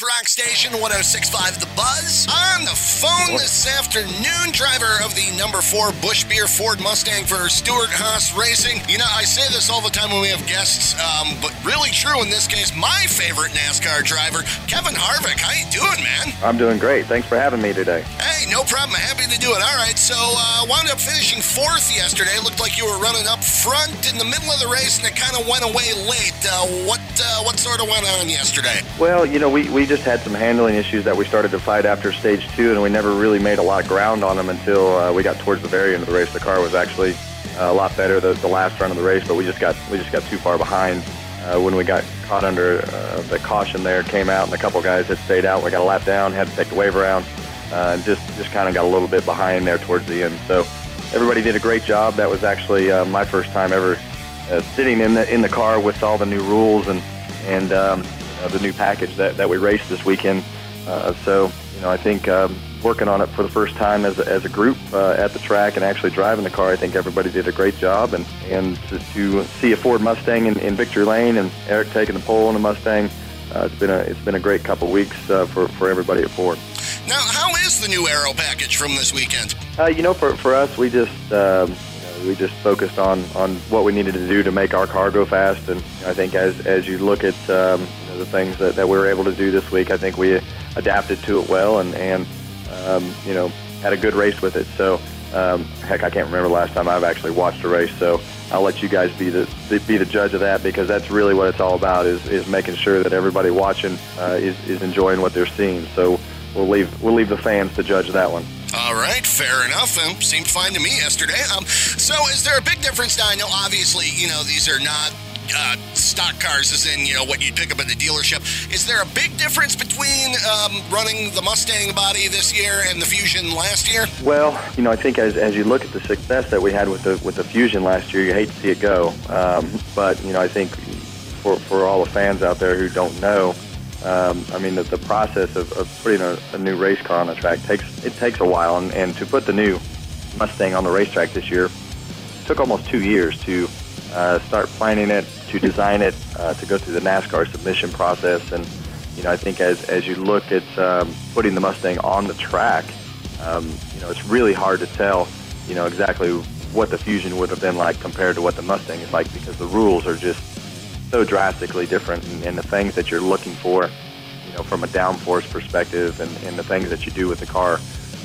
Rock station 1065 The Buzz. On the phone this afternoon, driver of the number four Busch Beer Ford Mustang for Stewart Haas Racing. You know, I say this all the time when we have guests, um, but really true in this case. My favorite NASCAR driver, Kevin Harvick. How you doing, man? I'm doing great. Thanks for having me today. Hey, no problem. Happy to do it. All right, so uh, wound up finishing fourth yesterday. Looked like you were running up front in the middle of the race, and it kind of went away late. Uh, what uh, what sort of went on yesterday? Well, you know, we, we just had some handling issues that we started to fight after stage two, and we never really made a lot of ground on them until uh, we got towards the very end of the race. The car was actually uh, a lot better the, the last run of the race, but we just got we just got too far behind. Uh, when we got caught under uh, the caution there, came out, and a couple guys had stayed out. We got a lap down, had to take the wave around, uh, and just just kind of got a little bit behind there towards the end. So everybody did a great job. That was actually my first time ever sitting in the in the car with all the new rules and and um, the new package that, that we raced this weekend. Uh, so you know, I think um, working on it for the first time as a, as a group uh, at the track and actually driving the car, I think everybody did a great job. And and to, to see a Ford Mustang in, in victory lane and Aric taking the pole in the Mustang. Uh, it's been a it's been a great couple weeks uh, for for everybody at Ford. Now, how is the new aero package from this weekend? Uh, you know, for for us, we just um, you know, we just focused on on what we needed to do to make our car go fast, and I think as as you look at um, the things that, that we were able to do this week, I think we adapted to it well, and and um, you know had a good race with it. So. Um, heck, I can't remember the last time I've actually watched a race, so I'll let you guys be the be the judge of that because that's really what it's all about is, is making sure that everybody watching uh, is, is enjoying what they're seeing. So we'll leave we'll leave the fans to judge that one. All right, fair enough. Um, seemed fine to me yesterday. Um, so is there a big difference now? I know obviously, you know, these are not uh, stock cars, as in you know what you pick up at the dealership. Is there a big difference between um, running the Mustang body this year and the Fusion last year? Well, you know, I think as, as you look at the success that we had with the with the Fusion last year, you hate to see it go. Um, but you know, I think for for all the fans out there who don't know, um, I mean, the, the process of, of putting a, a new race car on the track takes it takes a while, and, and to put the new Mustang on the racetrack this year took almost two years to uh, start planning it, to design it, uh, to go through the NASCAR submission process, and you know, I think as as you look at um, putting the Mustang on the track, um, you know, it's really hard to tell, you know, exactly what the Fusion would have been like compared to what the Mustang is like because the rules are just so drastically different, and, and the things that you're looking for, you know, from a downforce perspective, and, and the things that you do with the car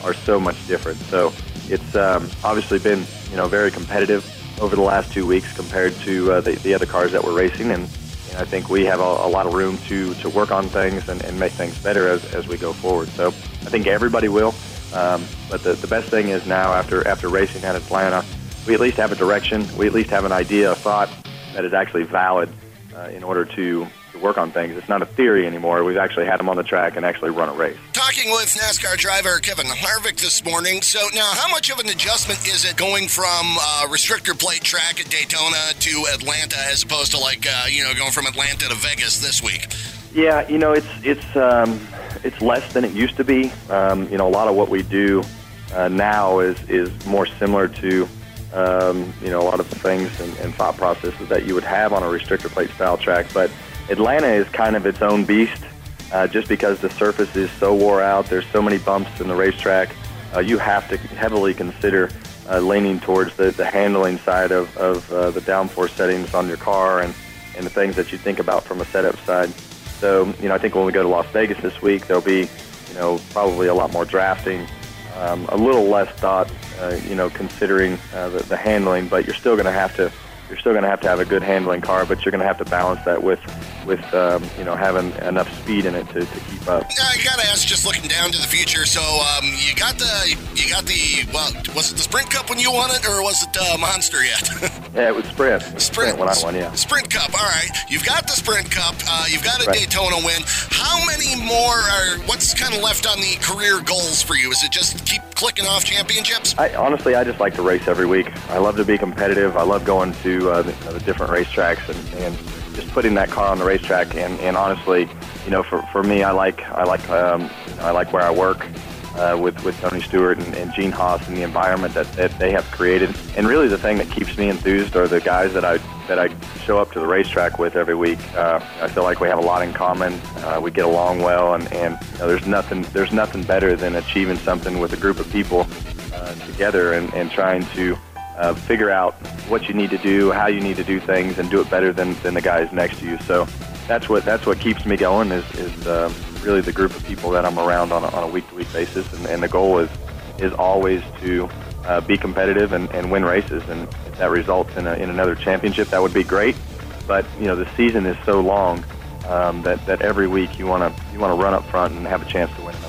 are so much different. So it's um, obviously been, you know, very competitive over the last two weeks compared to uh, the, the other cars that we're racing, and you know, I think we have a, a lot of room to, to work on things and, and make things better as, as we go forward. So I think everybody will. Um, but the, the best thing is now after after racing at Atlanta, we at least have a direction. We at least have an idea, a thought that is actually valid uh, in order to, to work on things. It's not a theory anymore. We've actually had them on the track and actually run a race. Talking with NASCAR driver Kevin Harvick this morning. So now, how much of an adjustment is it going from uh, restrictor plate track at Daytona to Atlanta, as opposed to like uh, you know going from Atlanta to Vegas this week? Yeah, you know, it's it's um, it's less than it used to be. Um, you know, a lot of what we do uh, now is is more similar to um, you know a lot of the things and, and thought processes that you would have on a restrictor plate style track. But Atlanta is kind of its own beast, uh, just because the surface is so wore out. There's so many bumps in the racetrack. Uh, you have to heavily consider uh, leaning towards the, the handling side of, of uh, the downforce settings on your car and, and the things that you think about from a setup side. So, you know, I think when we go to Las Vegas this week, there'll be, you know, probably a lot more drafting, um, a little less thought, uh, you know, considering uh, the, the handling, but you're still going to have to you're still going to have to have a good handling car, but you're going to have to balance that with, with um, you know, having enough speed in it to, to keep up. I gotta ask, just looking down to the future. So um, you got the, you got the, well, was it the Sprint Cup when you won it, or was it uh, Monster yet? yeah, it was Sprint. It was Sprint, Sprint when I won, yeah. Sprint Cup. All right, you've got the Sprint Cup. Uh, you've got a Right. Daytona win. How many more are? What's kind of left on the career goals for you? Is it just keep clicking off championships? I honestly, I just like to race every week. I love to be competitive. I love going to uh, the, the different racetracks and, and just putting that car on the racetrack. And, and honestly, you know, for, for me, I like I like um, I like where I work. Uh, with with Tony Stewart and, and Gene Haas and the environment that, that they have created. And really, the thing that keeps me enthused are the guys that I that I show up to the racetrack with every week. Uh, I feel like we have a lot in common. Uh, we get along well, and and you know, there's nothing there's nothing better than achieving something with a group of people uh, together and, and trying to uh, figure out what you need to do, how you need to do things, and do it better than, than the guys next to you. So that's what that's what keeps me going is, is uh, really the group of people that I'm around on a, on a week-to-week basis, and, and the goal is is always to uh, be competitive and, and win races, and if that results in, a, in another championship, that would be great. But you know the season is so long um, that that every week you want to you want to run up front and have a chance to win another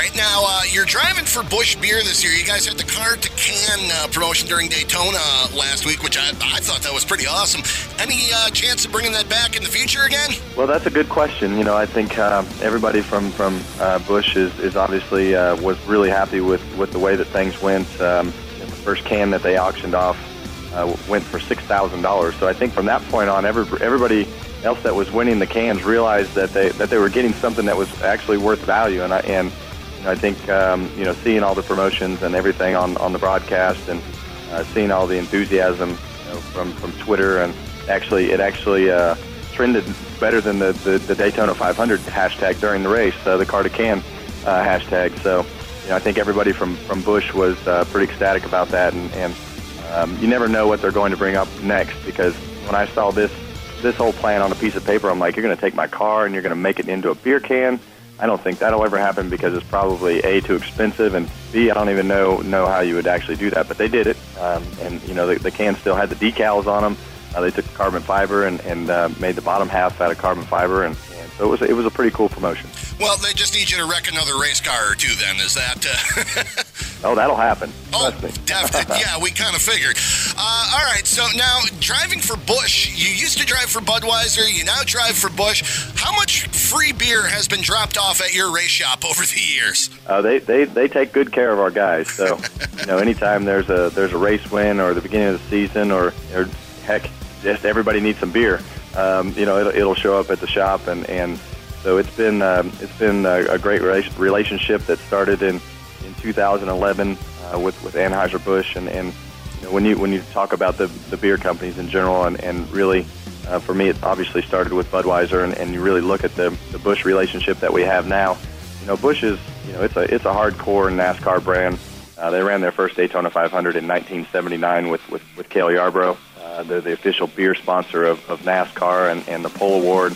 right, now uh, you're driving for Busch Beer this year. You guys had the car to can uh, promotion during Daytona last week, which I, I thought that was pretty awesome. Any uh, chance of bringing that back in the future again? Well, that's a good question. You know, I think uh, everybody from from uh, Busch is, is obviously uh, was really happy with, with the way that things went. Um, the first can that they auctioned off went for six thousand dollars. So I think from that point on, every, everybody else that was winning the cans realized that they that they were getting something that was actually worth value. And I, and I think um, you know seeing all the promotions and everything on, on the broadcast and uh, seeing all the enthusiasm you know, from from Twitter and actually it actually uh, trended better than the, the, the Daytona 500 hashtag during the race, uh, the car to can uh, hashtag. So you know, I think everybody from from Busch was uh, pretty ecstatic about that, and, and um, you never know what they're going to bring up next because when I saw this this whole plan on a piece of paper, I'm like, you're going to take my car and you're going to make it into a beer can I don't think that'll ever happen because it's probably a too expensive, and b I don't even know know how you would actually do that. But they did it, um, and you know the, the can still had the decals on them. Uh, they took carbon fiber and, and uh, made the bottom half out of carbon fiber, and, and so it was it was a pretty cool promotion. Well, they just need you to wreck another race car or two. Then is that? Uh... oh, that'll happen. Oh, definitely. yeah, we kind of figured. Uh, all right. So now driving for Busch. you used to drive for Budweiser. You now drive for Busch. How much free beer has been dropped off at your race shop over the years? Uh, they, they they take good care of our guys. So you know, anytime there's a there's a race win or the beginning of the season or, or heck, just everybody needs some beer. Um, you know, it'll, it'll show up at the shop and and so it's been um, it's been a, a great relationship that started in in 2011 uh, with with Anheuser Busch, and and you know, when you when you talk about the the beer companies in general, and and really. Uh, for me, it obviously started with Budweiser, and, and you really look at the the Busch relationship that we have now. You know, Busch is you know it's a it's a hardcore NASCAR brand. Uh, they ran their first Daytona 500 in 1979 with with, with Cale Yarborough. Uh, they're the official beer sponsor of, of NASCAR and, and the Pole Award.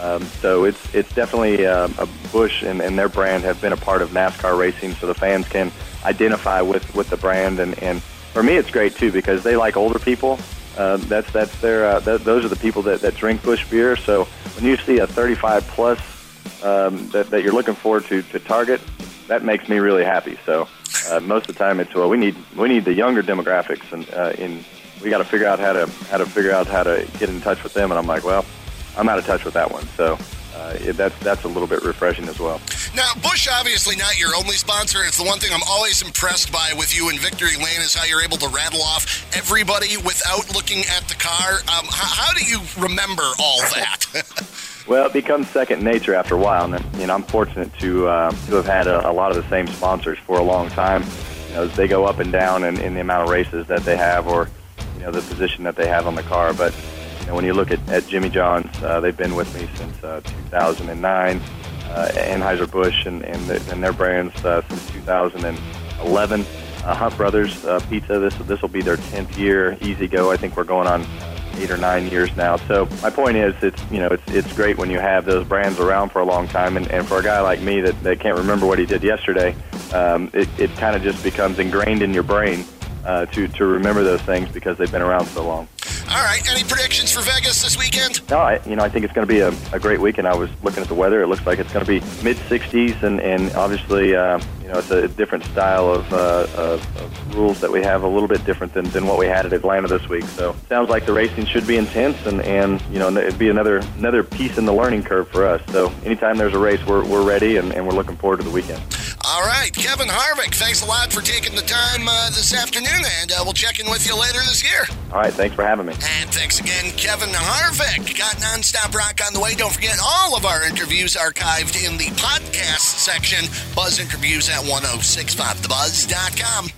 Um, so it's it's definitely um, a Busch and, and their brand have been a part of NASCAR racing, so the fans can identify with, with the brand. And, and for me, it's great too because they like older people. Uh, that's that's their uh, th- those are the people that, that drink Busch beer. So when you see a 35 plus um, that, that you're looking forward to to target, that makes me really happy. So uh, most of the time, it's well we need we need the younger demographics, and uh, in we got to figure out how to how to figure out how to get in touch with them. And I'm like, well I'm out of touch with that one. So uh, it, that's that's a little bit refreshing as well. Now, Busch obviously not your only sponsor. It's the one thing I'm always impressed by with you in Victory Lane is how you're able to rattle off everybody without looking at the car. Um, how, how do you remember all that? well, it becomes second nature after a while, and you know I'm fortunate to uh, to have had a, a, lot of the same sponsors for a long time. You know, as they go up and down in, in the amount of races that they have, or you know the position that they have on the car, but know, when you look at, at Jimmy John's, uh, they've been with me since uh, 2009. Uh, Anheuser-Busch and, and, the, and their brands uh, since 2011. Uh, Hunt Brothers uh, Pizza, this this will be their 10th year. E-Z-GO, I think we're going on eight or nine years now. So my point is, it's you know, it's it's great when you have those brands around for a long time, and, and for a guy like me that, that can't remember what he did yesterday, um, it, it kind of just becomes ingrained in your brain uh, to to remember those things because they've been around so long. All right. Any predictions for Vegas this weekend? No, I, you know, I think it's going to be a, a great weekend. I was looking at the weather. It looks like it's going to be mid 60s, and and obviously, uh, you know, it's a different style of, uh, of, of rules that we have, a little bit different than, than what we had at Atlanta this week. So, sounds like the racing should be intense, and and you know, it'd be another another piece in the learning curve for us. So, anytime there's a race, we're we're ready, and, and we're looking forward to the weekend. All right, Kevin Harvick, thanks a lot for taking the time uh, this afternoon, and uh, we'll check in with you later this year. All right, thanks for having me. And thanks again, Kevin Harvick. Got Nonstop Rock on the way. Don't forget, all of our interviews archived in the podcast section. Buzz interviews at 1065thebuzz.com.